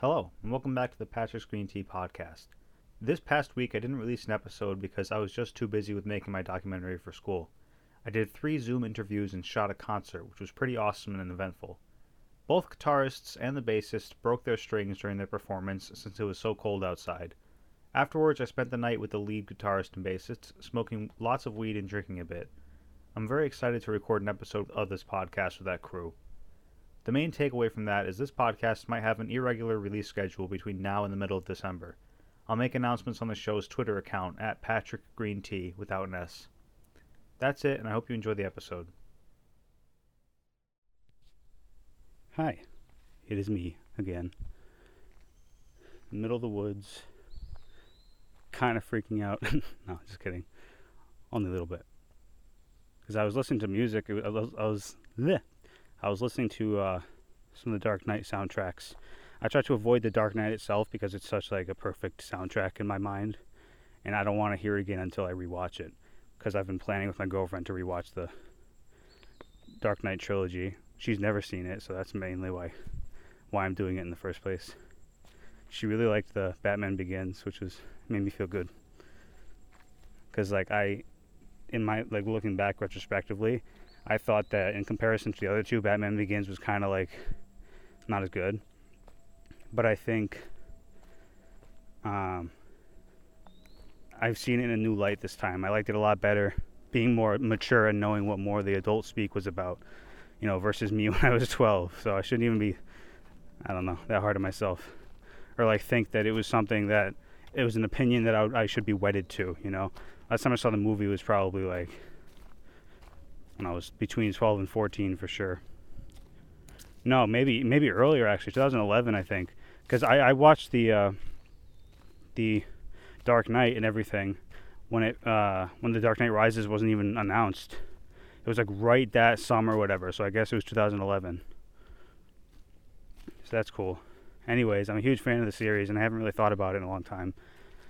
Hello, and welcome back to the Patrick's Green Tea podcast. This past week, I didn't release an episode because I was just too busy with making my documentary for school. I did three Zoom interviews and shot a concert, which was pretty awesome and eventful. Both guitarists and the bassist broke their strings during their performance since it was so cold outside. Afterwards, I spent the night with the lead guitarist and bassist, smoking lots of weed and drinking a bit. I'm very excited to record an episode of this podcast with that crew. The main takeaway from that is this podcast might have an irregular release schedule between now and the middle of December. I'll make announcements on the show's Twitter account at Patrick Green Tea without an S. That's it, and I hope you enjoy the episode. Hi, it is me again. Middle of the woods, kind of freaking out. no, just kidding. Only a little bit. Because I was listening to music. I was, I was, bleh. I was listening to uh, some of the Dark Knight soundtracks. I try to avoid the Dark Knight itself because it's such like a perfect soundtrack in my mind, and I don't want to hear it again until I rewatch it. Because I've been planning with my girlfriend to rewatch the Dark Knight trilogy, She's never seen it, so that's mainly why why I'm doing it in the first place. She really liked the Batman Begins, which was made me feel good. Cause like I, in my like looking back retrospectively, I thought that in comparison to the other two, Batman Begins was kind of like not as good. But I think um, I've seen it in a new light this time. I liked it a lot better, being more mature and knowing what more the adult speak was about you know, versus me when I was 12. So I shouldn't even be, I don't know, that hard on myself. Or like think that it was something that it was an opinion that I, I should be wedded to, you know. Last time I saw the movie was probably like, when I was between 12 and 14 for sure. No, maybe maybe earlier actually, 2011 I think, because I, I watched the uh, the Dark Knight and everything when it uh, when the Dark Knight Rises wasn't even announced. It was like right that summer or whatever. So I guess it was 2011. So that's cool. Anyways, I'm a huge fan of the series and I haven't really thought about it in a long time.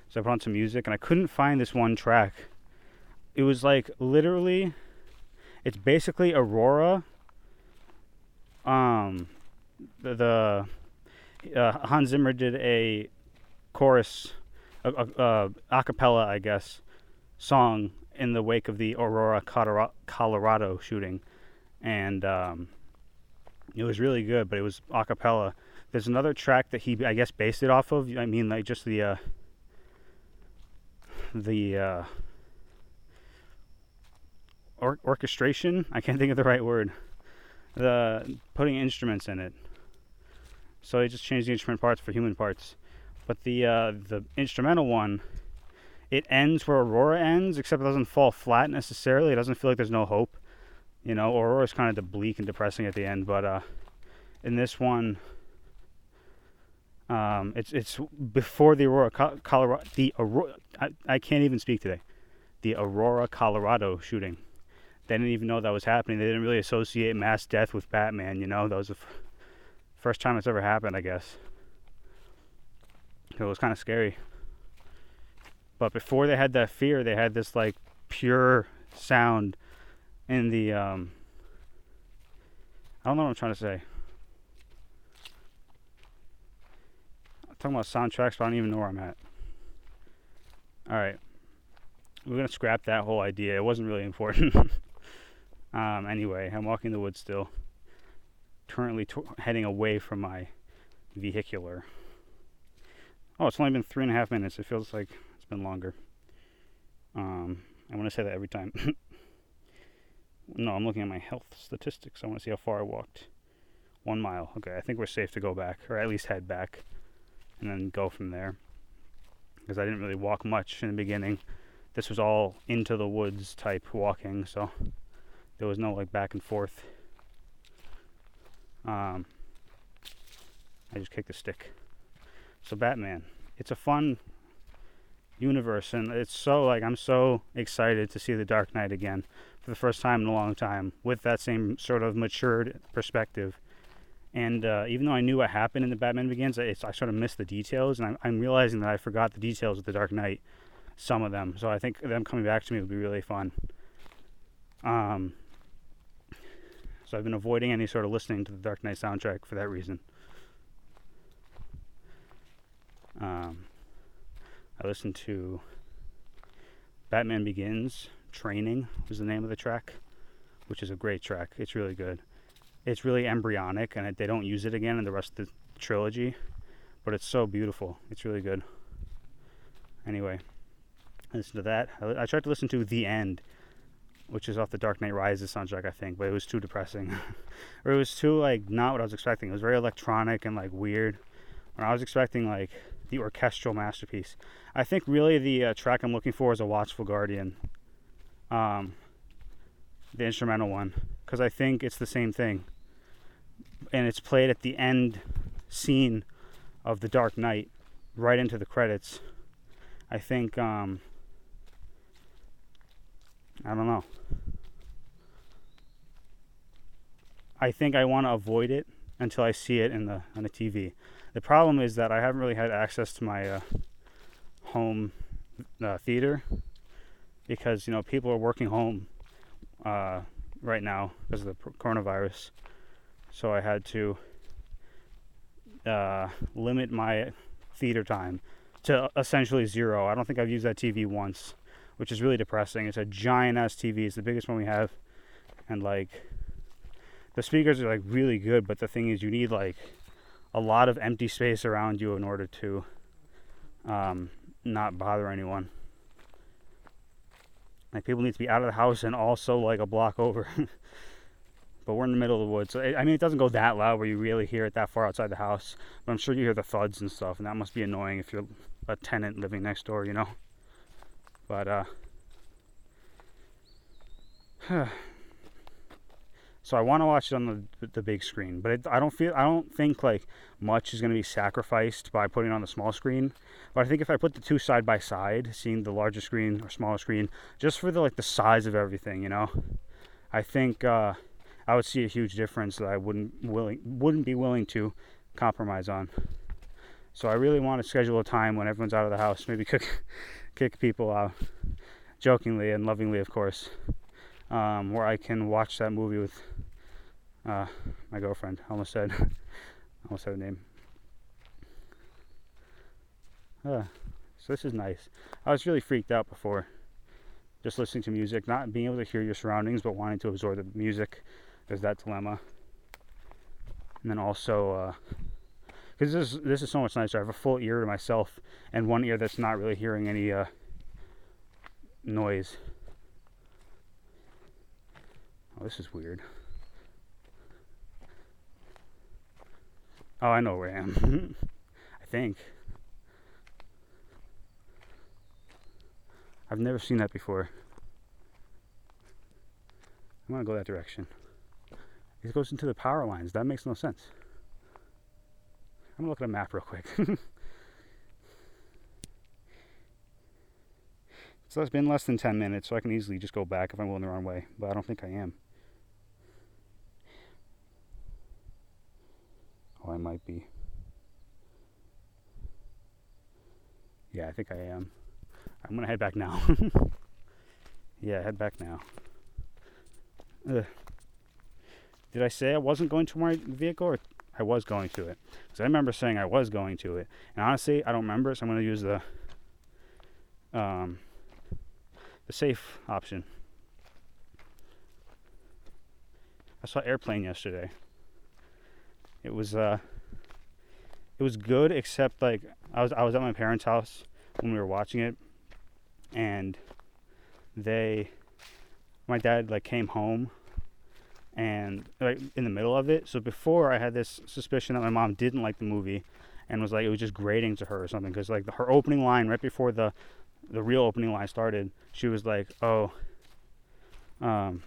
So I put on some music and I couldn't find this one track. It was like literally it's basically Aurora um the, the uh, Hans Zimmer did a chorus a, a, a acapella, I guess, song in the wake of the Aurora, Colorado shooting, and um, it was really good. But it was a cappella. There's another track that he, I guess, based it off of. I mean, like just the uh, the uh, or- orchestration. I can't think of the right word. The putting instruments in it. So he just changed the instrument parts for human parts. But the uh, the instrumental one it ends where Aurora ends, except it doesn't fall flat necessarily. It doesn't feel like there's no hope. You know, Aurora's kind of bleak and depressing at the end, but uh, in this one, um, it's it's before the Aurora, Colorado. The Aurora, I, I can't even speak today. The Aurora, Colorado shooting. They didn't even know that was happening. They didn't really associate mass death with Batman. You know, that was the f- first time it's ever happened, I guess. It was kind of scary. But before they had that fear, they had this like pure sound in the um I don't know what I'm trying to say. I'm talking about soundtracks, but I don't even know where I'm at. Alright. We're gonna scrap that whole idea. It wasn't really important. um, anyway, I'm walking the woods still. Currently t- heading away from my vehicular. Oh, it's only been three and a half minutes. It feels like it's been longer. Um, I want to say that every time. no, I'm looking at my health statistics. I want to see how far I walked. One mile. Okay, I think we're safe to go back, or at least head back, and then go from there. Because I didn't really walk much in the beginning. This was all into the woods type walking, so there was no like back and forth. Um, I just kicked the stick. So Batman, it's a fun universe and it's so like i'm so excited to see the dark knight again for the first time in a long time with that same sort of matured perspective and uh, even though i knew what happened in the batman begins i sort of missed the details and I'm, I'm, realizing that i forgot the details of the dark knight some of them so i think them coming back to me would be really fun um, so I've been avoiding any sort of listening to the Dark Knight soundtrack for that reason. Um, I listened to Batman Begins Training was the name of the track, which is a great track. It's really good. It's really embryonic, and it, they don't use it again in the rest of the trilogy, but it's so beautiful. It's really good. Anyway, I listened to that. I, I tried to listen to The End, which is off the Dark Knight Rises soundtrack, I think, but it was too depressing, or it was too like not what I was expecting. It was very electronic and like weird. When I was expecting like the orchestral masterpiece. I think really the uh, track I'm looking for is a Watchful Guardian, um, the instrumental one, because I think it's the same thing, and it's played at the end scene of the Dark Knight, right into the credits. I think um, I don't know. I think I want to avoid it until I see it in the on the TV. The problem is that I haven't really had access to my uh, home uh, theater because you know people are working home uh, right now because of the coronavirus. So I had to uh, limit my theater time to essentially zero. I don't think I've used that TV once, which is really depressing. It's a giant ass TV. It's the biggest one we have, and like the speakers are like really good. But the thing is, you need like a lot of empty space around you in order to um, not bother anyone. Like people need to be out of the house and also like a block over. but we're in the middle of the woods. So I mean, it doesn't go that loud where you really hear it that far outside the house. But I'm sure you hear the thuds and stuff, and that must be annoying if you're a tenant living next door, you know. But uh, So I want to watch it on the the big screen, but it, I don't feel I don't think like much is going to be sacrificed by putting it on the small screen. But I think if I put the two side by side, seeing the larger screen or smaller screen, just for the like the size of everything, you know, I think uh, I would see a huge difference that I wouldn't willing wouldn't be willing to compromise on. So I really want to schedule a time when everyone's out of the house, maybe kick kick people out, jokingly and lovingly, of course, um, where I can watch that movie with uh, my girlfriend. I almost said, almost said her name. Uh, so this is nice. I was really freaked out before, just listening to music, not being able to hear your surroundings, but wanting to absorb the music. There's that dilemma. And then also, because this is this is so much nicer. I have a full ear to myself, and one ear that's not really hearing any uh, noise. Oh, this is weird. Oh, I know where I am. I think. I've never seen that before. I'm gonna go that direction. It goes into the power lines. That makes no sense. I'm gonna look at a map real quick. so it's been less than 10 minutes, so I can easily just go back if I'm going the wrong way, but I don't think I am. Oh, I might be. Yeah, I think I am. I'm gonna head back now. yeah, head back now. Ugh. Did I say I wasn't going to my vehicle or I was going to it? Because I remember saying I was going to it. And honestly, I don't remember, so I'm going to use the um, the safe option. I saw Airplane yesterday. It was uh, it was good, except like I was I was at my parents' house when we were watching it, and they, my dad like came home, and like in the middle of it. So before I had this suspicion that my mom didn't like the movie, and was like it was just grating to her or something because like the, her opening line right before the the real opening line started, she was like, "Oh, um,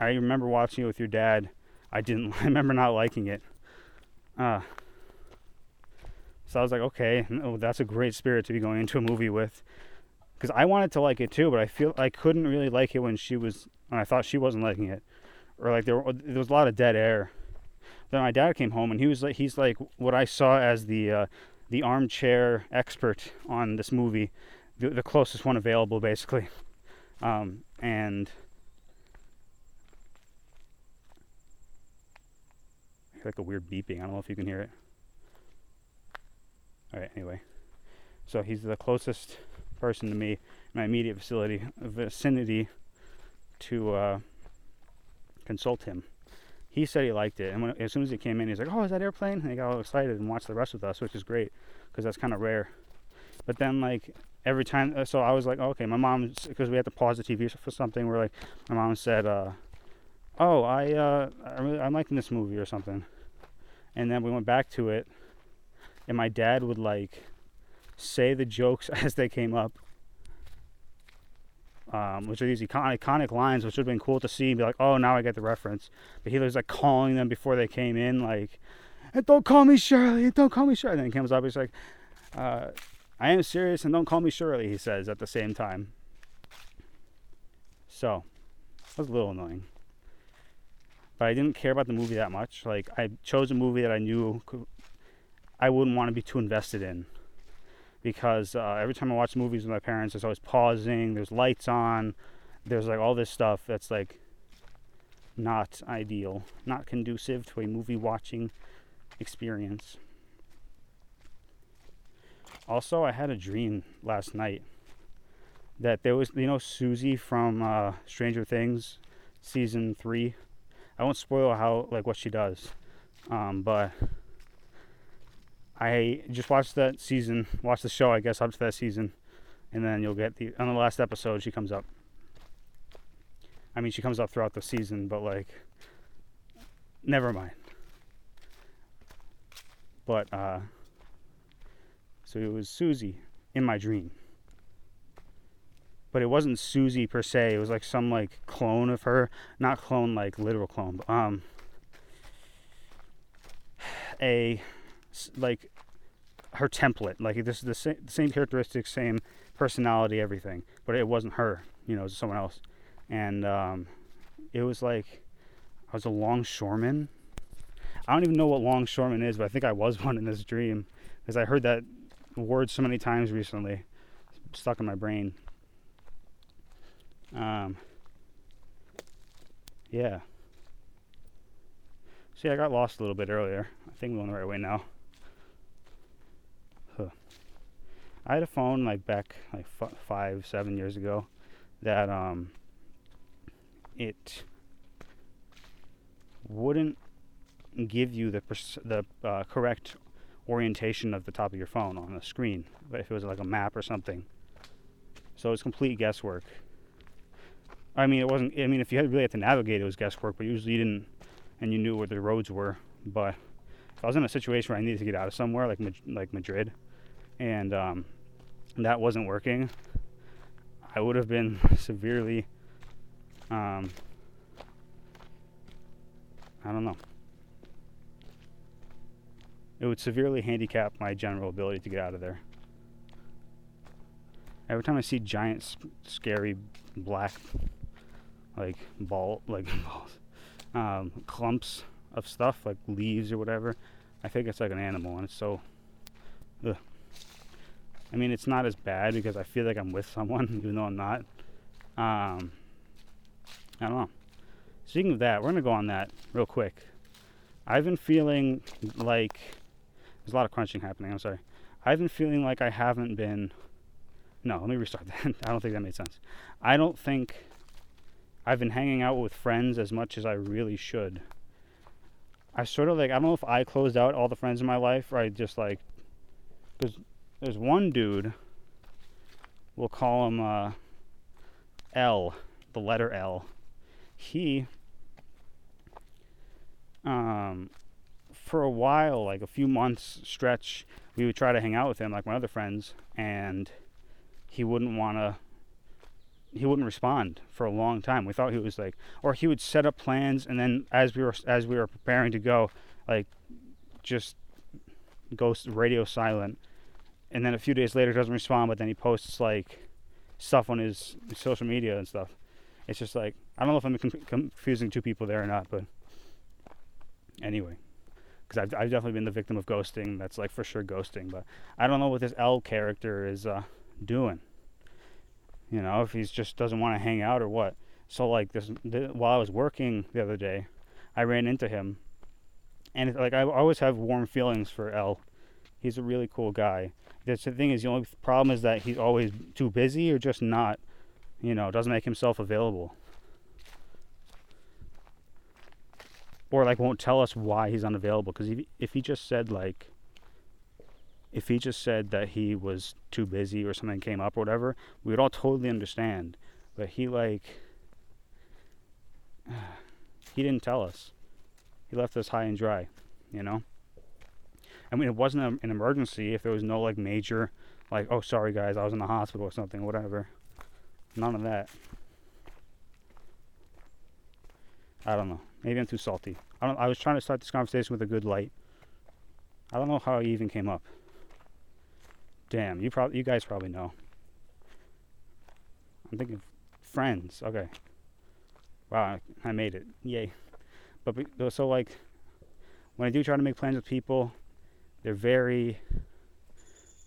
I remember watching it with your dad, I didn't. I remember not liking it. Uh, so I was like, okay, oh, that's a great spirit to be going into a movie with, because I wanted to like it too, but I feel I couldn't really like it when she was when I thought she wasn't liking it, or like there, there was a lot of dead air. Then my dad came home and he was like, he's like what I saw as the uh, the armchair expert on this movie, the, the closest one available, basically, um, and like a weird beeping. I don't know if you can hear it. All right, anyway. So he's the closest person to me my immediate facility vicinity to uh, consult him. He said he liked it, and when, as soon as he came in, he's like, "Oh, is that airplane?" And he got all excited and watched the rest with us, which is great because that's kind of rare. But then, like every time, uh, so I was like, oh, "Okay, my mom," because we had to pause the TV for something. We're like, my mom said, uh, "Oh, I, uh, I really, I'm liking this movie or something," and then we went back to it, and my dad would like say the jokes as they came up um, which are these iconic, iconic lines, which would have been cool to see and be like, oh, now I get the reference. But he was like calling them before they came in, like, and don't call me Shirley, don't call me Shirley. And then he comes up, he's like, uh, I am serious and don't call me Shirley, he says at the same time. So, that was a little annoying. But I didn't care about the movie that much. Like, I chose a movie that I knew I wouldn't want to be too invested in because uh, every time I watch movies with my parents, there's always pausing, there's lights on, there's like all this stuff that's like not ideal, not conducive to a movie watching experience. Also, I had a dream last night that there was, you know, Susie from uh, Stranger Things season three. I won't spoil how, like, what she does, um, but I just watched that season, watched the show, I guess, up to that season, and then you'll get the on the last episode she comes up. I mean, she comes up throughout the season, but like, never mind. But uh, so it was Susie in my dream, but it wasn't Susie per se. It was like some like clone of her, not clone like literal clone, but um, a like her template. Like this is the same, same characteristics, same personality, everything. But it wasn't her. You know, it was someone else. And um, it was like I was a longshoreman. I don't even know what longshoreman is, but I think I was one in this dream because I heard that word so many times recently. It's stuck in my brain. Um, yeah. See, I got lost a little bit earlier. I think we're on the right way now. I had a phone like back like f- five, seven years ago that um, it wouldn't give you the pers- the uh, correct orientation of the top of your phone on the screen, but if it was like a map or something. So it's complete guesswork. I mean, it wasn't. I mean, if you had really had to navigate, it was guesswork. But usually you didn't, and you knew where the roads were. But if I was in a situation where I needed to get out of somewhere, like like Madrid, and um, that wasn't working, I would have been severely, um, I don't know. It would severely handicap my general ability to get out of there. Every time I see giant, scary, black, like ball, like balls, um, clumps of stuff, like leaves or whatever, I think it's like an animal, and it's so. Ugh. I mean, it's not as bad because I feel like I'm with someone, even though I'm not. Um, I don't know. Speaking of that, we're gonna go on that real quick. I've been feeling like there's a lot of crunching happening. I'm sorry. I've been feeling like I haven't been. No, let me restart that. I don't think that made sense. I don't think I've been hanging out with friends as much as I really should. I sort of like I don't know if I closed out all the friends in my life or I just like because there's one dude. We'll call him uh, L, the letter L. He, um, for a while, like a few months stretch, we would try to hang out with him, like my other friends, and he wouldn't want to. He wouldn't respond for a long time. We thought he was like, or he would set up plans, and then as we were as we were preparing to go, like, just go radio silent and then a few days later doesn't respond, but then he posts like stuff on his, social media and stuff. It's just like I don't know if I'm con- confusing two people there or not, but anyway, because I've I've definitely been the victim of ghosting. That's like for sure ghosting, but I don't know what this L character is uh, doing. You know, if he just doesn't want to hang out or what. So like this, th- while I was working the other day, I ran into him, and like I always have warm feelings for L He's a really cool guy. That's the thing is the only problem is that he's always too busy or just not, you know, doesn't make himself available. Or like won't tell us why he's unavailable because if if he just said like if he just said that he was too busy or something came up or whatever, we would all totally understand. But he like he didn't tell us. He left us high and dry, you know? I mean, it wasn't a, an emergency if there was no like major, like, oh, sorry guys, I was in the hospital or something, whatever. None of that. I don't know. Maybe I'm too salty. I don't. I was trying to start this conversation with a good light. I don't know how he even came up. Damn, you probably, you guys probably know. I'm thinking friends. Okay. Wow, I made it. Yay. But so like, when I do try to make plans with people, they're very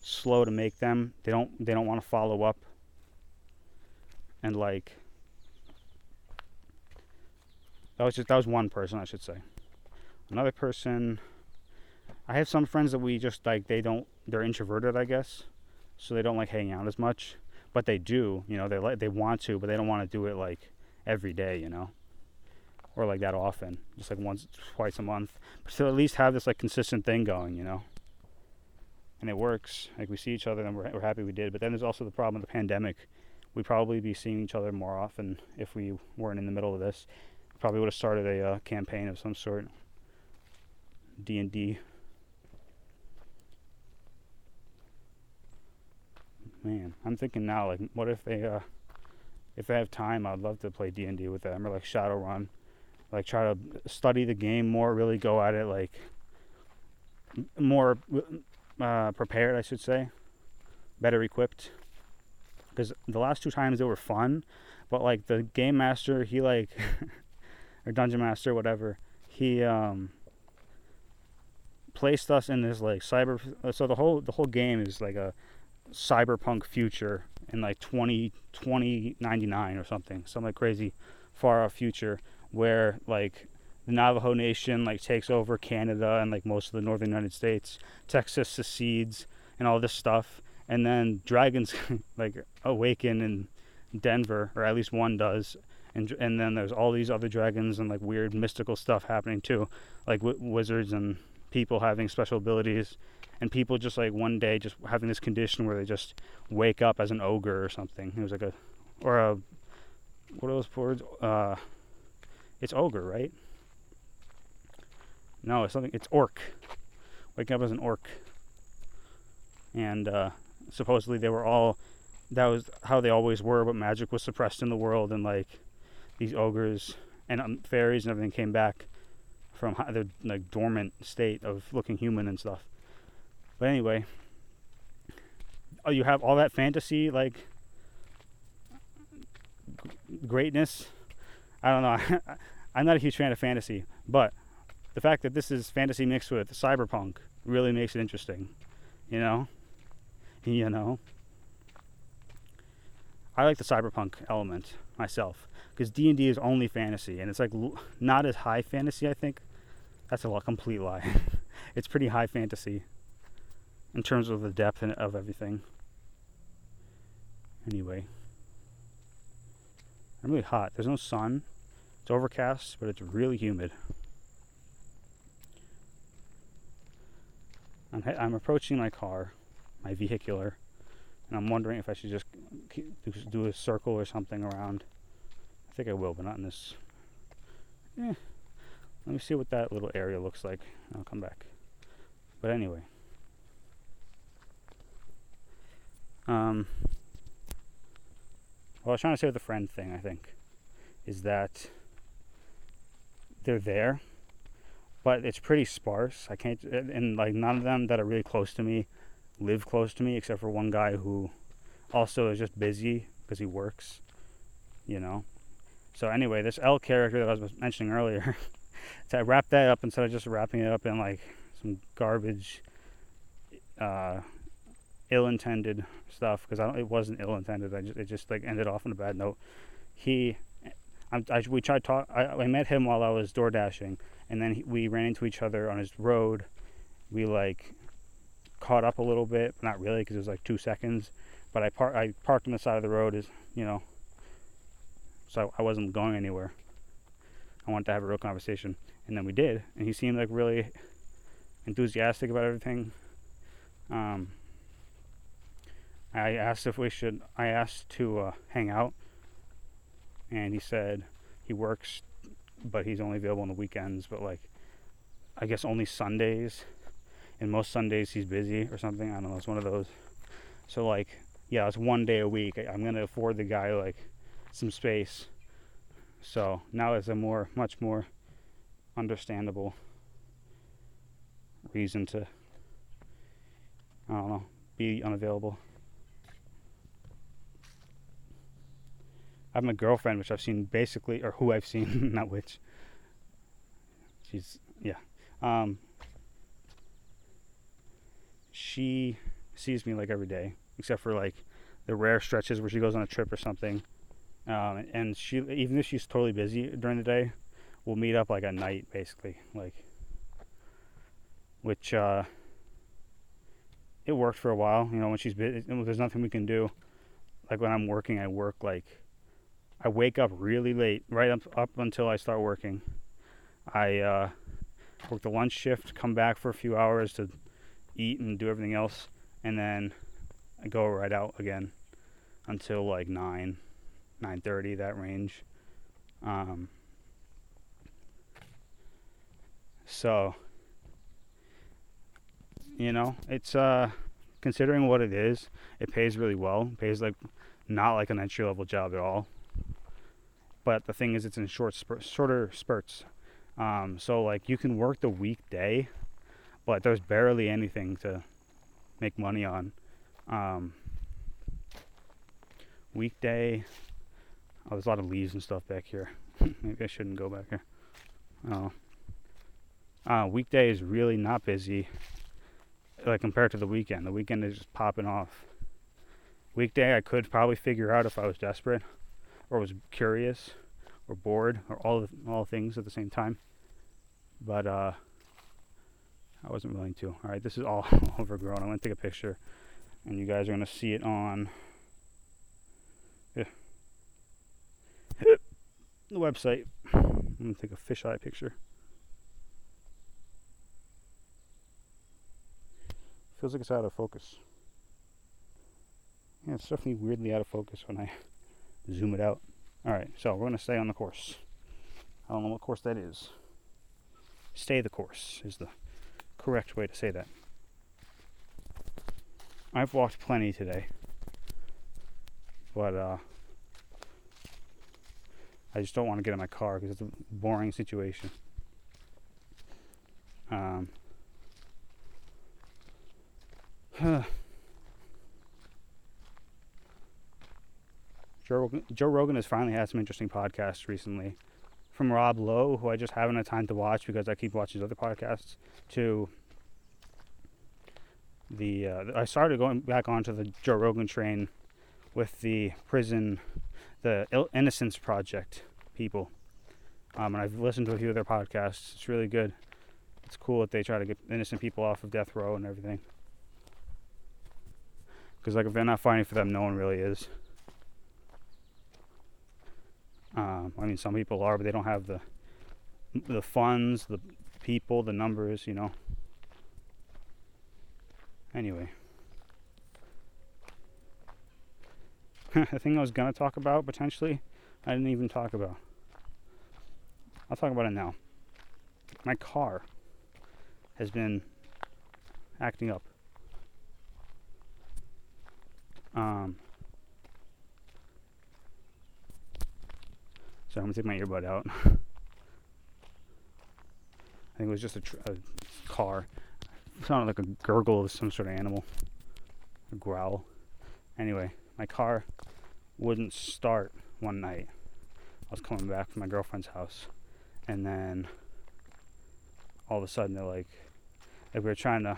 slow to make them. They don't they don't want to follow up. And like that was just that was one person I should say. Another person I have some friends that we just like they don't they're introverted I guess. So they don't like hanging out as much, but they do, you know, they like they want to, but they don't want to do it like every day, you know. Or like that often, just like once twice a month. But to at least have this like consistent thing going, you know and it works. Like we see each other, and we're, we're happy we did. But then there's also the problem of the pandemic. We'd probably be seeing each other more often if we weren't in the middle of this. Probably would have started a uh, campaign of some sort. D and D. Man, I'm thinking now, like, what if they, uh, if they have time, I'd love to play D and D with them, or like Shadowrun, like try to study the game more, really go at it, like more uh, prepared, I should say, better equipped. Because the last two times they were fun, but like the game master, he like, or dungeon master, whatever, he um, placed us in this like cyber. So the whole the whole game is like a cyberpunk future in like 20 2099 or something, some like crazy far off future where like the Navajo Nation like takes over Canada and like most of the northern United States. Texas secedes and all this stuff, and then dragons like awaken in Denver, or at least one does. And, and then there's all these other dragons and like weird mystical stuff happening too, like w- wizards and people having special abilities, and people just like one day just having this condition where they just wake up as an ogre or something. It was like a, or a, what are those words? Uh, it's ogre, right? No, it's something. It's orc. Waking up as an orc. And uh, supposedly they were all. That was how they always were, but magic was suppressed in the world, and like these ogres and um, fairies and everything came back from their like dormant state of looking human and stuff. But anyway, oh, you have all that fantasy like greatness. I don't know. I'm not a huge fan of fantasy, but the fact that this is fantasy mixed with cyberpunk really makes it interesting. You know? You know? I like the cyberpunk element myself because D&D is only fantasy and it's like l- not as high fantasy I think. That's a lot, complete lie. it's pretty high fantasy in terms of the depth of everything. Anyway, I'm really hot. There's no sun. It's overcast, but it's really humid. I'm, I'm approaching my car, my vehicular, and I'm wondering if I should just do a circle or something around. I think I will, but not in this. Eh, let me see what that little area looks like. I'll come back. But anyway. Um, what I was trying to say with the friend thing, I think, is that they're there but it's pretty sparse. I can't, and like none of them that are really close to me live close to me, except for one guy who also is just busy because he works, you know. So anyway, this L character that I was mentioning earlier, to wrap that up instead of just wrapping it up in like some garbage, uh, ill-intended stuff because I it wasn't ill-intended. I just, it just like ended off on a bad note. He, I, I we tried talk. I, I met him while I was door dashing and then we ran into each other on his road. We like caught up a little bit, but not really because it was like two seconds. But I par- I parked on the side of the road, is you know, so I wasn't going anywhere. I wanted to have a real conversation, and then we did, and he seemed like really enthusiastic about everything. Um, I asked if we should. I asked to uh, hang out, and he said he works, but he's only available on the weekends. But like, I guess only Sundays, and most Sundays he's busy or something. I don't know. It's one of those. So like, yeah, it's one day a week. I'm gonna afford the guy like some space. So now it's a more, much more understandable reason to, I don't know, be unavailable. I have my girlfriend, which I've seen basically, or who I've seen, not which. She's, yeah. Um, she sees me like every day, except for like the rare stretches where she goes on a trip or something. Um, and she, even if she's totally busy during the day, we'll meet up like at night, basically. Like, which uh, it worked for a while. You know, when she's busy, there's nothing we can do. Like when I'm working, I work like I wake up really late, right up up until I start working. I uh, work the lunch shift, come back for a few hours to eat and do everything else, and then I go right out again until like nine, nine thirty, that range. Um, so you know, it's uh considering what it is, it pays really well. It pays like not like an entry level job at all. But the thing is, it's in short, shorter spurts. Um, so like you can work the weekday, but there's barely anything to make money on. Um, weekday, oh, there's a lot of leaves and stuff back here. Maybe I shouldn't go back here. Oh. Uh, weekday is really not busy, like compared to the weekend. The weekend is just popping off. Weekday, I could probably figure out if I was desperate or was curious or bored or all all things at the same time. But uh, I wasn't willing to. All right, this is all overgrown. I'm gonna take a picture, and you guys are gonna see it on yeah. the website. I'm gonna take a fisheye picture. Feels like it's out of focus. Yeah, it's definitely weirdly out of focus when I zoom it out. Alright, so we're going to stay on the course. I don't know what course that is. Stay the course is the correct way to say that. I've walked plenty today. But, uh, I just don't want to get in my car because it's a boring situation. Um, Joe Rogan, Joe Rogan has finally had some interesting podcasts recently. From Rob Lowe, who I just haven't had time to watch because I keep watching his other podcasts, to the uh, I started going back onto the Joe Rogan train with the prison, the Innocence Project people. Um, and I've listened to a few of their podcasts. It's really good. It's cool that they try to get innocent people off of death row and everything. Because like if they're not fighting for them, no one really is. Um, I mean, some people are, but they don't have the the funds, the people, the numbers, you know. Anyway, the thing I was gonna talk about potentially, I didn't even talk about. I'll talk about it now. My car has been acting up. Um, So I'm gonna take my earbud out. I think it was just a, tr- a car. It sounded like a gurgle of some sort of animal, a growl. Anyway, my car wouldn't start one night. I was coming back from my girlfriend's house, and then all of a sudden they're like, like we were trying to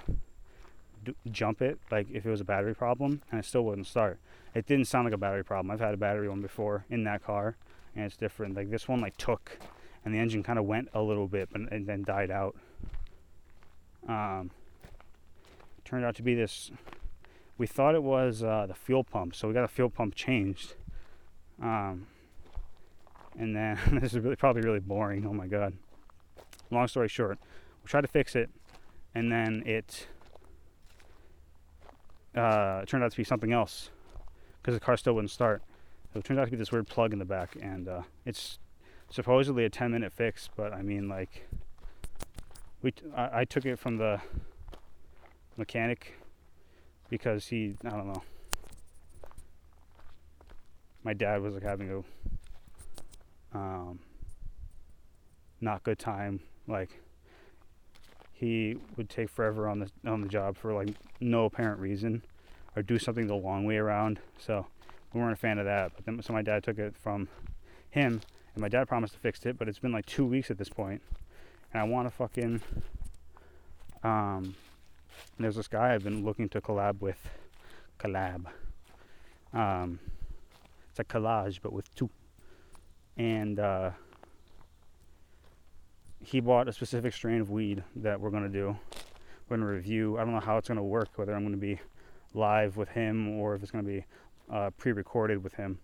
d- jump it, like if it was a battery problem, and it still wouldn't start. It didn't sound like a battery problem. I've had a battery one before in that car, and it's different. Like this one like took and the engine kind of went a little bit but and then died out. Um, turned out to be this. We thought it was uh, the fuel pump, so we got a fuel pump changed. Um, and then this is really probably really boring. Oh my god. Long story short, we tried to fix it, and then it uh, turned out to be something else because the car still wouldn't start. So it turns out to be this weird plug in the back, and uh, it's supposedly a 10 minute fix, but I mean, like, we t- I, I took it from the mechanic because he, I don't know. My dad was like having a um, not good time. Like he would take forever on the on the job for like no apparent reason, or do something the long way around. So we weren't a fan of that. But then so my dad took it from him, and my dad promised to fix it. But it's been like two weeks at this point, and I want to fucking um. There's this guy I've been looking to collab with, collab. Um, it's a collage but with two, and uh, he bought a specific strain of weed that we're gonna do. We're gonna review. I don't know how it's gonna work. Whether I'm gonna be live with him or if it's gonna be uh, pre-recorded with him.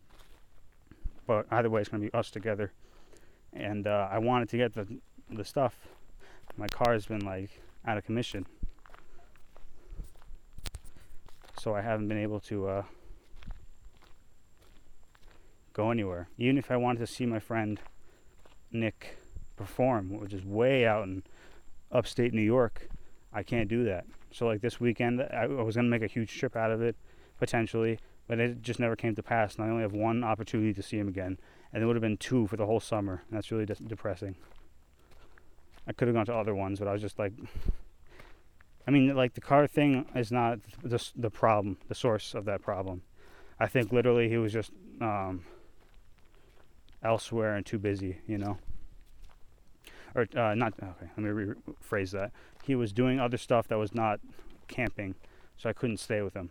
But either way, it's gonna be us together. And uh, I wanted to get the the stuff. My car has been like out of commission, so I haven't been able to uh, go anywhere. Even if I wanted to see my friend Nick perform, which is way out in upstate New York, I can't do that. So like this weekend, I, I was gonna make a huge trip out of it, potentially, but it just never came to pass. And I only have one opportunity to see him again, and it would have been two for the whole summer. And that's really de- depressing. I could have gone to other ones, but I was just like, I mean, like the car thing is not the the problem, the source of that problem. I think literally he was just um, elsewhere and too busy, you know or uh, not okay let me rephrase that he was doing other stuff that was not camping so i couldn't stay with him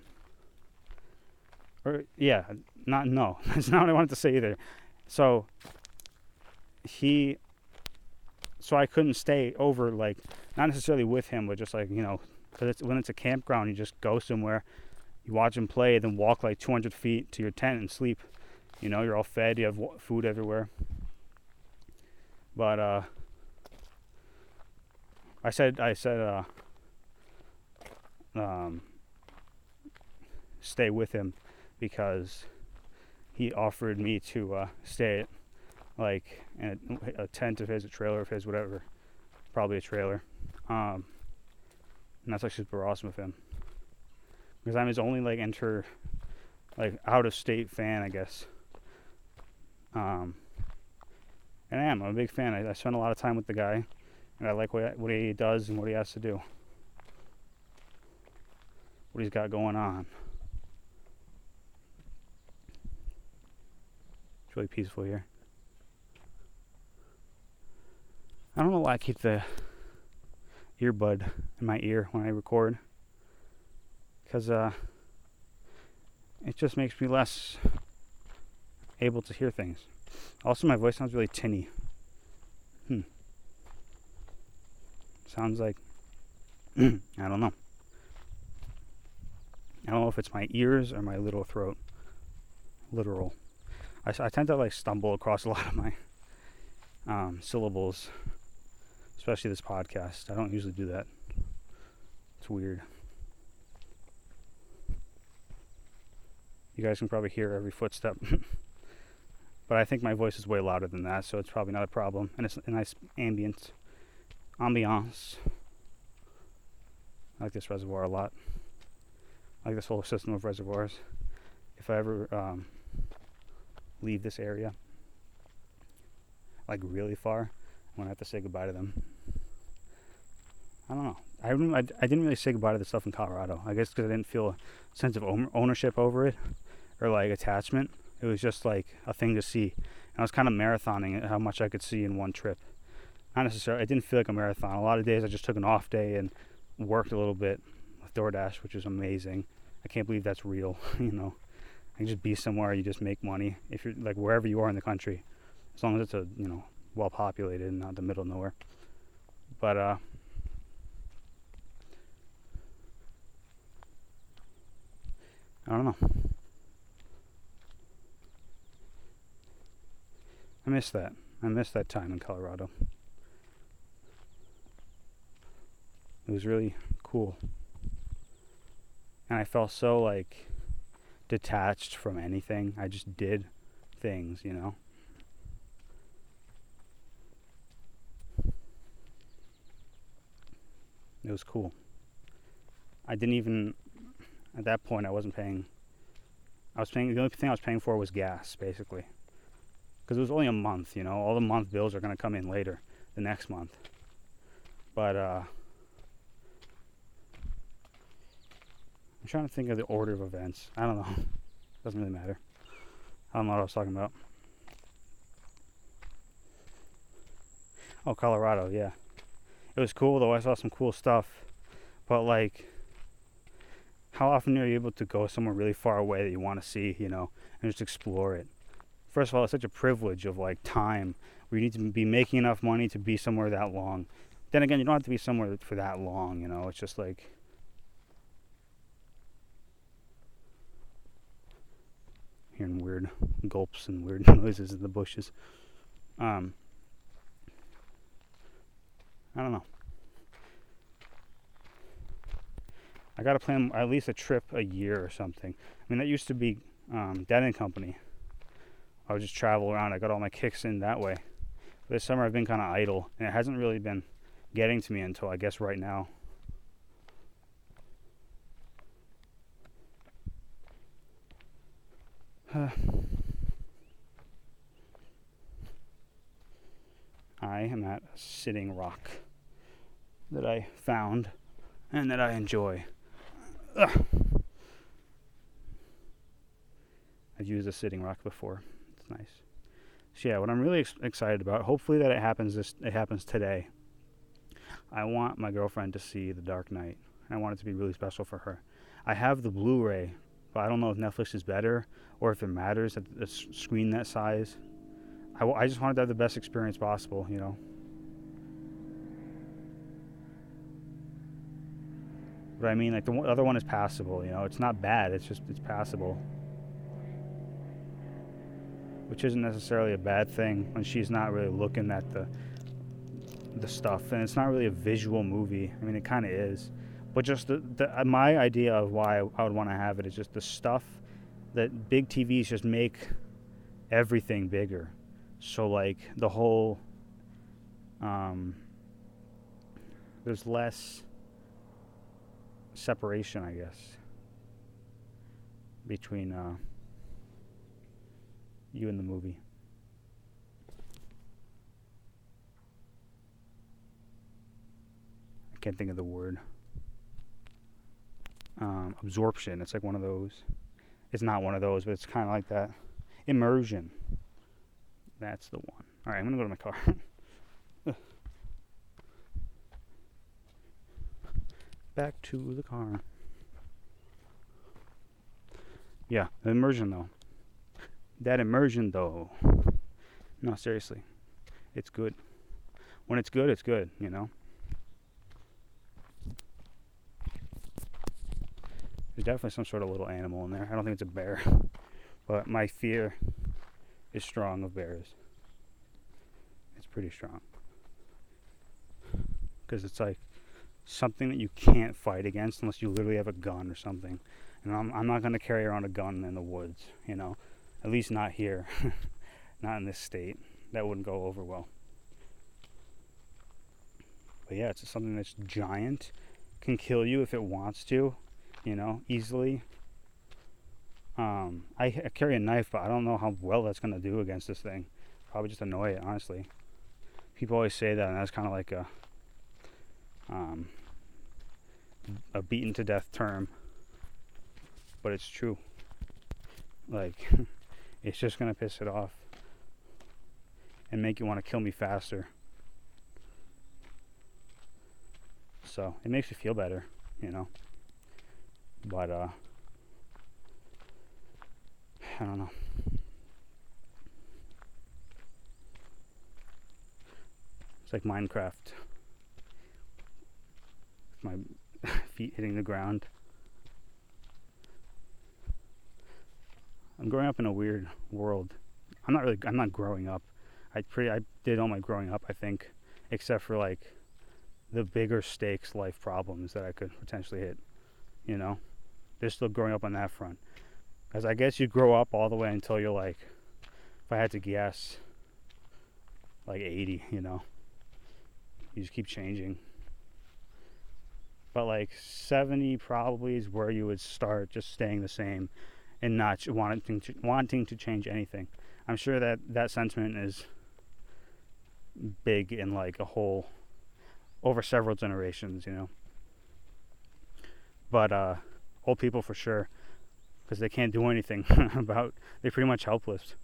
or yeah not no that's not what i wanted to say either. So he so i couldn't stay over like not necessarily with him but just like you know because when it's a campground you just go somewhere you watch him play then walk like 200 feet to your tent and sleep. You know you're all fed you have food everywhere. But uh I said I said uh, um, stay with him because he offered me to uh, stay at like a, tent of his, a trailer of his, whatever, probably a trailer. Um, and that's actually super awesome of him because I'm his only like enter like out of state fan, I guess. Um, and I am. I'm a big fan. I, I spent a lot of time with the guy and I like what, what he does and what he has to do. What he's got going on. Really peaceful here. I don't know why I keep the earbud in my ear when I record. Because uh, it just makes me less able to hear things. Also, my voice sounds really tinny. Hmm. Sounds like I don't know. I don't know if it's my ears or my little throat. Literal. I, I tend to like stumble across a lot of my um, syllables, especially this podcast. I don't usually do that. It's weird. You guys can probably hear every footstep. but I think my voice is way louder than that, so it's probably not a problem. And it's a nice ambient ambiance. I like this reservoir a lot. I like this whole system of reservoirs. If I ever um, leave this area, like really far, when I'm have to say goodbye to them. I don't know. I, I, I didn't really say goodbye to the stuff in Colorado. I guess because I didn't feel a sense of ownership over it or like attachment. It was just like a thing to see. And I was kind of marathoning how much I could see in one trip not necessarily. It didn't feel like a marathon. A lot of days I just took an off day and worked a little bit with DoorDash, which was amazing. I can't believe that's real. you know, Can just be somewhere you just make money if you're like wherever you are in the country, as long as it's a you know well populated and not the middle of nowhere. But uh, I don't know. I miss that. I miss that time in Colorado. It was really cool. And I felt so like detached from anything. I just did things, you know. It was cool. I didn't even at that point I wasn't paying I was paying the only thing I was paying for was gas basically. Cuz it was only a month, you know. All the month bills are going to come in later the next month. But uh I'm trying to think of the order of events. I don't know. Doesn't really matter. I don't know what I was talking about. Oh, Colorado, yeah. It was cool though. I saw some cool stuff. But like how often are you able to go somewhere really far away that you want to see, you know, and just explore it? First of all, it's such a privilege of like time where you need to be making enough money to be somewhere that long. Then again, you don't have to be somewhere for that long, you know. It's just like hearing weird gulps and weird noises in the bushes. Um, I don't know. I got to plan at least a trip a year or something. I mean, that used to be um, Dead and Company. I would just travel around. I got all my kicks in that way. This summer I've been kind of idle, and it hasn't really been getting to me until I guess right now. I am at a sitting rock that I found and that I enjoy. Ugh. I've used a sitting rock before. It's nice. So yeah, what I'm really ex- excited about, hopefully that it happens this it happens today. I want my girlfriend to see The Dark Knight. I want it to be really special for her. I have the Blu-ray, but I don't know if Netflix is better or if it matters at a screen that size. I, w- I just wanted to have the best experience possible, you know. But I mean, like the other one is passable, you know. It's not bad. It's just it's passable, which isn't necessarily a bad thing when she's not really looking at the the stuff, and it's not really a visual movie. I mean, it kind of is, but just the, the uh, my idea of why I would want to have it is just the stuff that big TVs just make everything bigger. So like the whole um, there's less separation, I guess, between uh, you and the movie. I can't think of the word. Um, absorption. It's like one of those. It's not one of those, but it's kind of like that. Immersion. That's the one. All right, I'm gonna go to my car. Back to the car. Yeah, the immersion though. That immersion though. No, seriously. It's good. When it's good, it's good, you know? There's definitely some sort of little animal in there. I don't think it's a bear. But my fear is strong of bears. It's pretty strong. Because it's like something that you can't fight against unless you literally have a gun or something. And I'm, I'm not going to carry around a gun in the woods, you know? At least not here. not in this state. That wouldn't go over well. But yeah, it's something that's giant, can kill you if it wants to, you know, easily. Um, I, I carry a knife, but I don't know how well that's to do against this thing. Probably just annoy it, honestly. People always say that, and that's kind of like a um, a beaten to death term, but it's true. Like, it's just to piss it off and make you want to kill me faster. So, it makes you feel better, you know. But, uh, I don't know. It's like Minecraft. My feet hitting the ground. I'm growing up in a weird world. I'm not really. I'm not growing up. I pretty. I did all my growing up. I think, except for like the bigger stakes life problems that I could potentially hit. You know, they're still growing up on that front. As I guess you grow up all the way until you're like, if I had to guess, like 80. You know, you just keep changing. But like 70 probably is where you would start just staying the same and not wanting to, wanting to change anything. I'm sure that that sentiment is big in like a whole over several generations, you know. But uh, old people for sure, because they can't do anything about. They're pretty much helpless.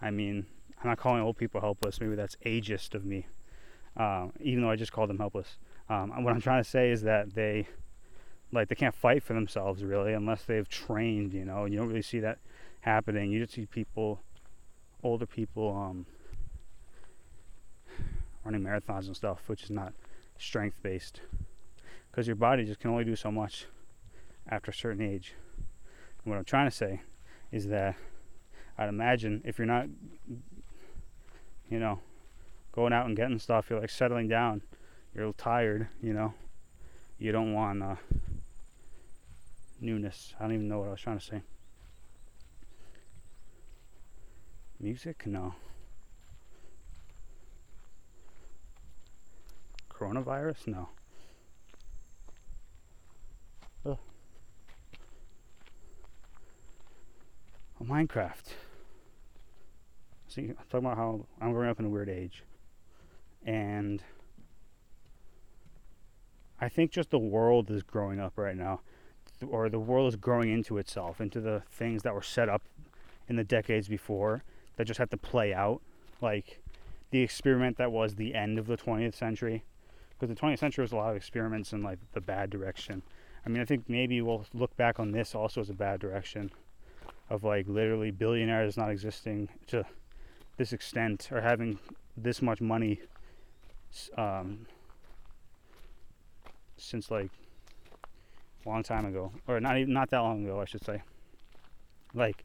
I mean, I'm not calling old people helpless. Maybe that's ageist of me, uh, even though I just called them helpless. Um, what I'm trying to say is that they, like, they can't fight for themselves really unless they've trained. You know, you don't really see that happening. You just see people, older people, um, running marathons and stuff, which is not strength based because your body just can only do so much after a certain age. And what I'm trying to say is that I'd imagine if you're not, you know, going out and getting stuff, you're like settling down, you're tired, you know, you don't want uh, newness. I don't even know what I was trying to say. Music? No. Coronavirus? No. Ugh. Oh, Minecraft. See, I'm talking about how I'm growing up in a weird age. And I think just the world is growing up right now. Or the world is growing into itself, into the things that were set up in the decades before that just have to play out. Like the experiment that was the end of the 20th century because the 20th century was a lot of experiments in like the bad direction. I mean, I think maybe we'll look back on this also as a bad direction of like literally billionaires not existing to this extent or having this much money um, since like a long time ago, or not even not that long ago, I should say. Like,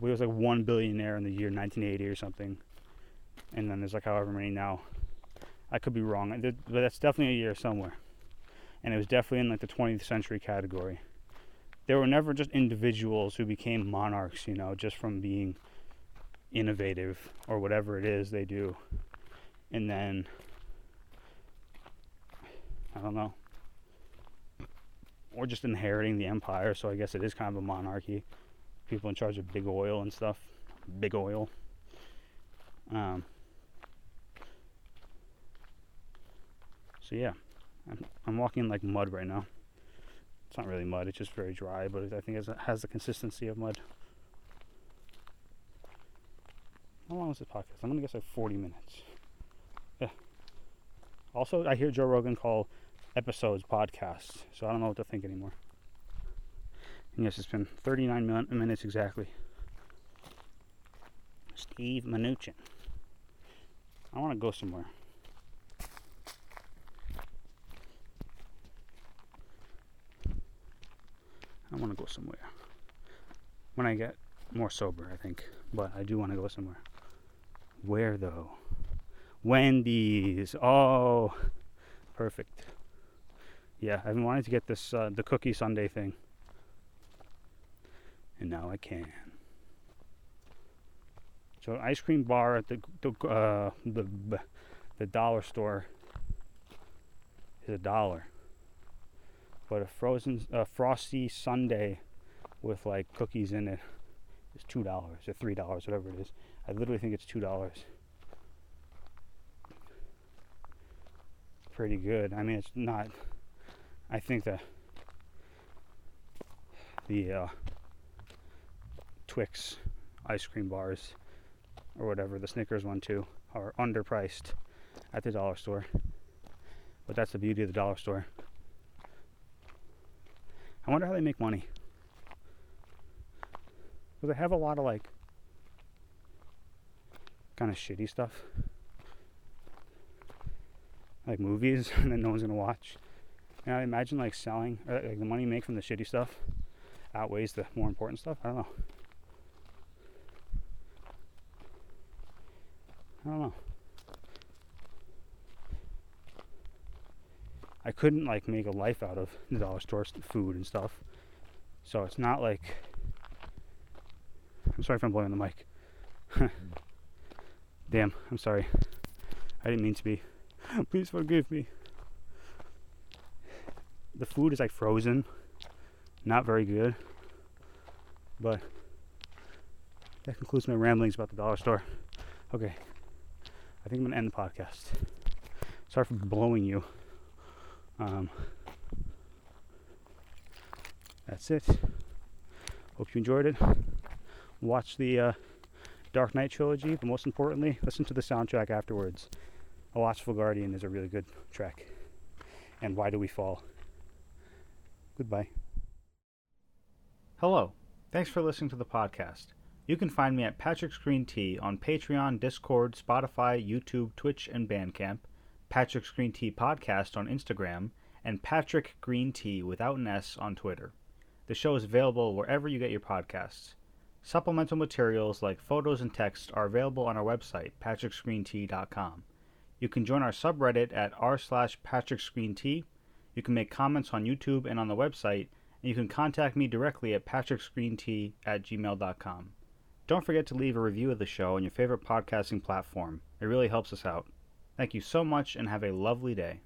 we was like one billionaire in the year 1980 or something, and then there's like however many now. I could be wrong, but that's definitely a year somewhere. And it was definitely in like the 20th century category. There were never just individuals who became monarchs, you know, just from being innovative or whatever it is they do. And then, I don't know, or just inheriting the empire. So I guess it is kind of a monarchy. People in charge of big oil and stuff. Big oil. Um, So yeah, I'm, I'm walking like mud right now. Not really mud; it's just very dry, but I think it has the consistency of mud. How long is this podcast? I'm gonna guess like 40 minutes. Yeah. Also, I hear Joe Rogan call episodes podcasts, so I don't know what to think anymore. And yes, it's been 39 min- minutes exactly. Steve Mnuchin. I want to go somewhere. I want to go somewhere. When I get more sober, I think. But I do want to go somewhere. Where though? Wendy's. Oh, perfect. Yeah, I've been wanting to get this uh, the cookie sundae thing, and now I can. So, ice cream bar at the the uh, the, the dollar store is a dollar. But a frozen, a frosty sundae with like cookies in it is two dollars or three dollars, whatever it is. I literally think it's two dollars. Pretty good. I mean, it's not. I think the the uh, Twix ice cream bars or whatever the Snickers one too are underpriced at the dollar store. But that's the beauty of the dollar store. I wonder how they make money. Because they have a lot of like kind of shitty stuff. Like movies that no one's gonna watch. And I imagine like selling, or, like the money you make from the shitty stuff outweighs the more important stuff. I don't know. I don't know. I couldn't like make a life out of the dollar store food and stuff. So it's not like I'm sorry if I'm blowing the mic. Damn, I'm sorry. I didn't mean to be. Please forgive me. The food is like frozen. Not very good. But that concludes my ramblings about the dollar store. Okay. I think I'm gonna end the podcast. Sorry for blowing you. Um, that's it. Hope you enjoyed it. Watch the uh, Dark Knight trilogy, but most importantly, listen to the soundtrack afterwards. A Watchful Guardian is a really good track. And Why Do We Fall? Goodbye. Hello. Thanks for listening to the podcast. You can find me at Patrick's Green Tea on Patreon, Discord, Spotify, YouTube, Twitch, and Bandcamp, Patrick's Green Tea Podcast on Instagram, and Patrick Green Tea without an S on Twitter. The show is available wherever you get your podcasts. Supplemental materials like photos and text are available on our website, patricksgreentea.com. You can join our subreddit at r slash patricksgreentea. You can make comments on YouTube and on the website, and you can contact me directly at patricksgreentea at gmail.com. Don't forget to leave a review of the show on your favorite podcasting platform. It really helps us out. Thank you so much and have a lovely day.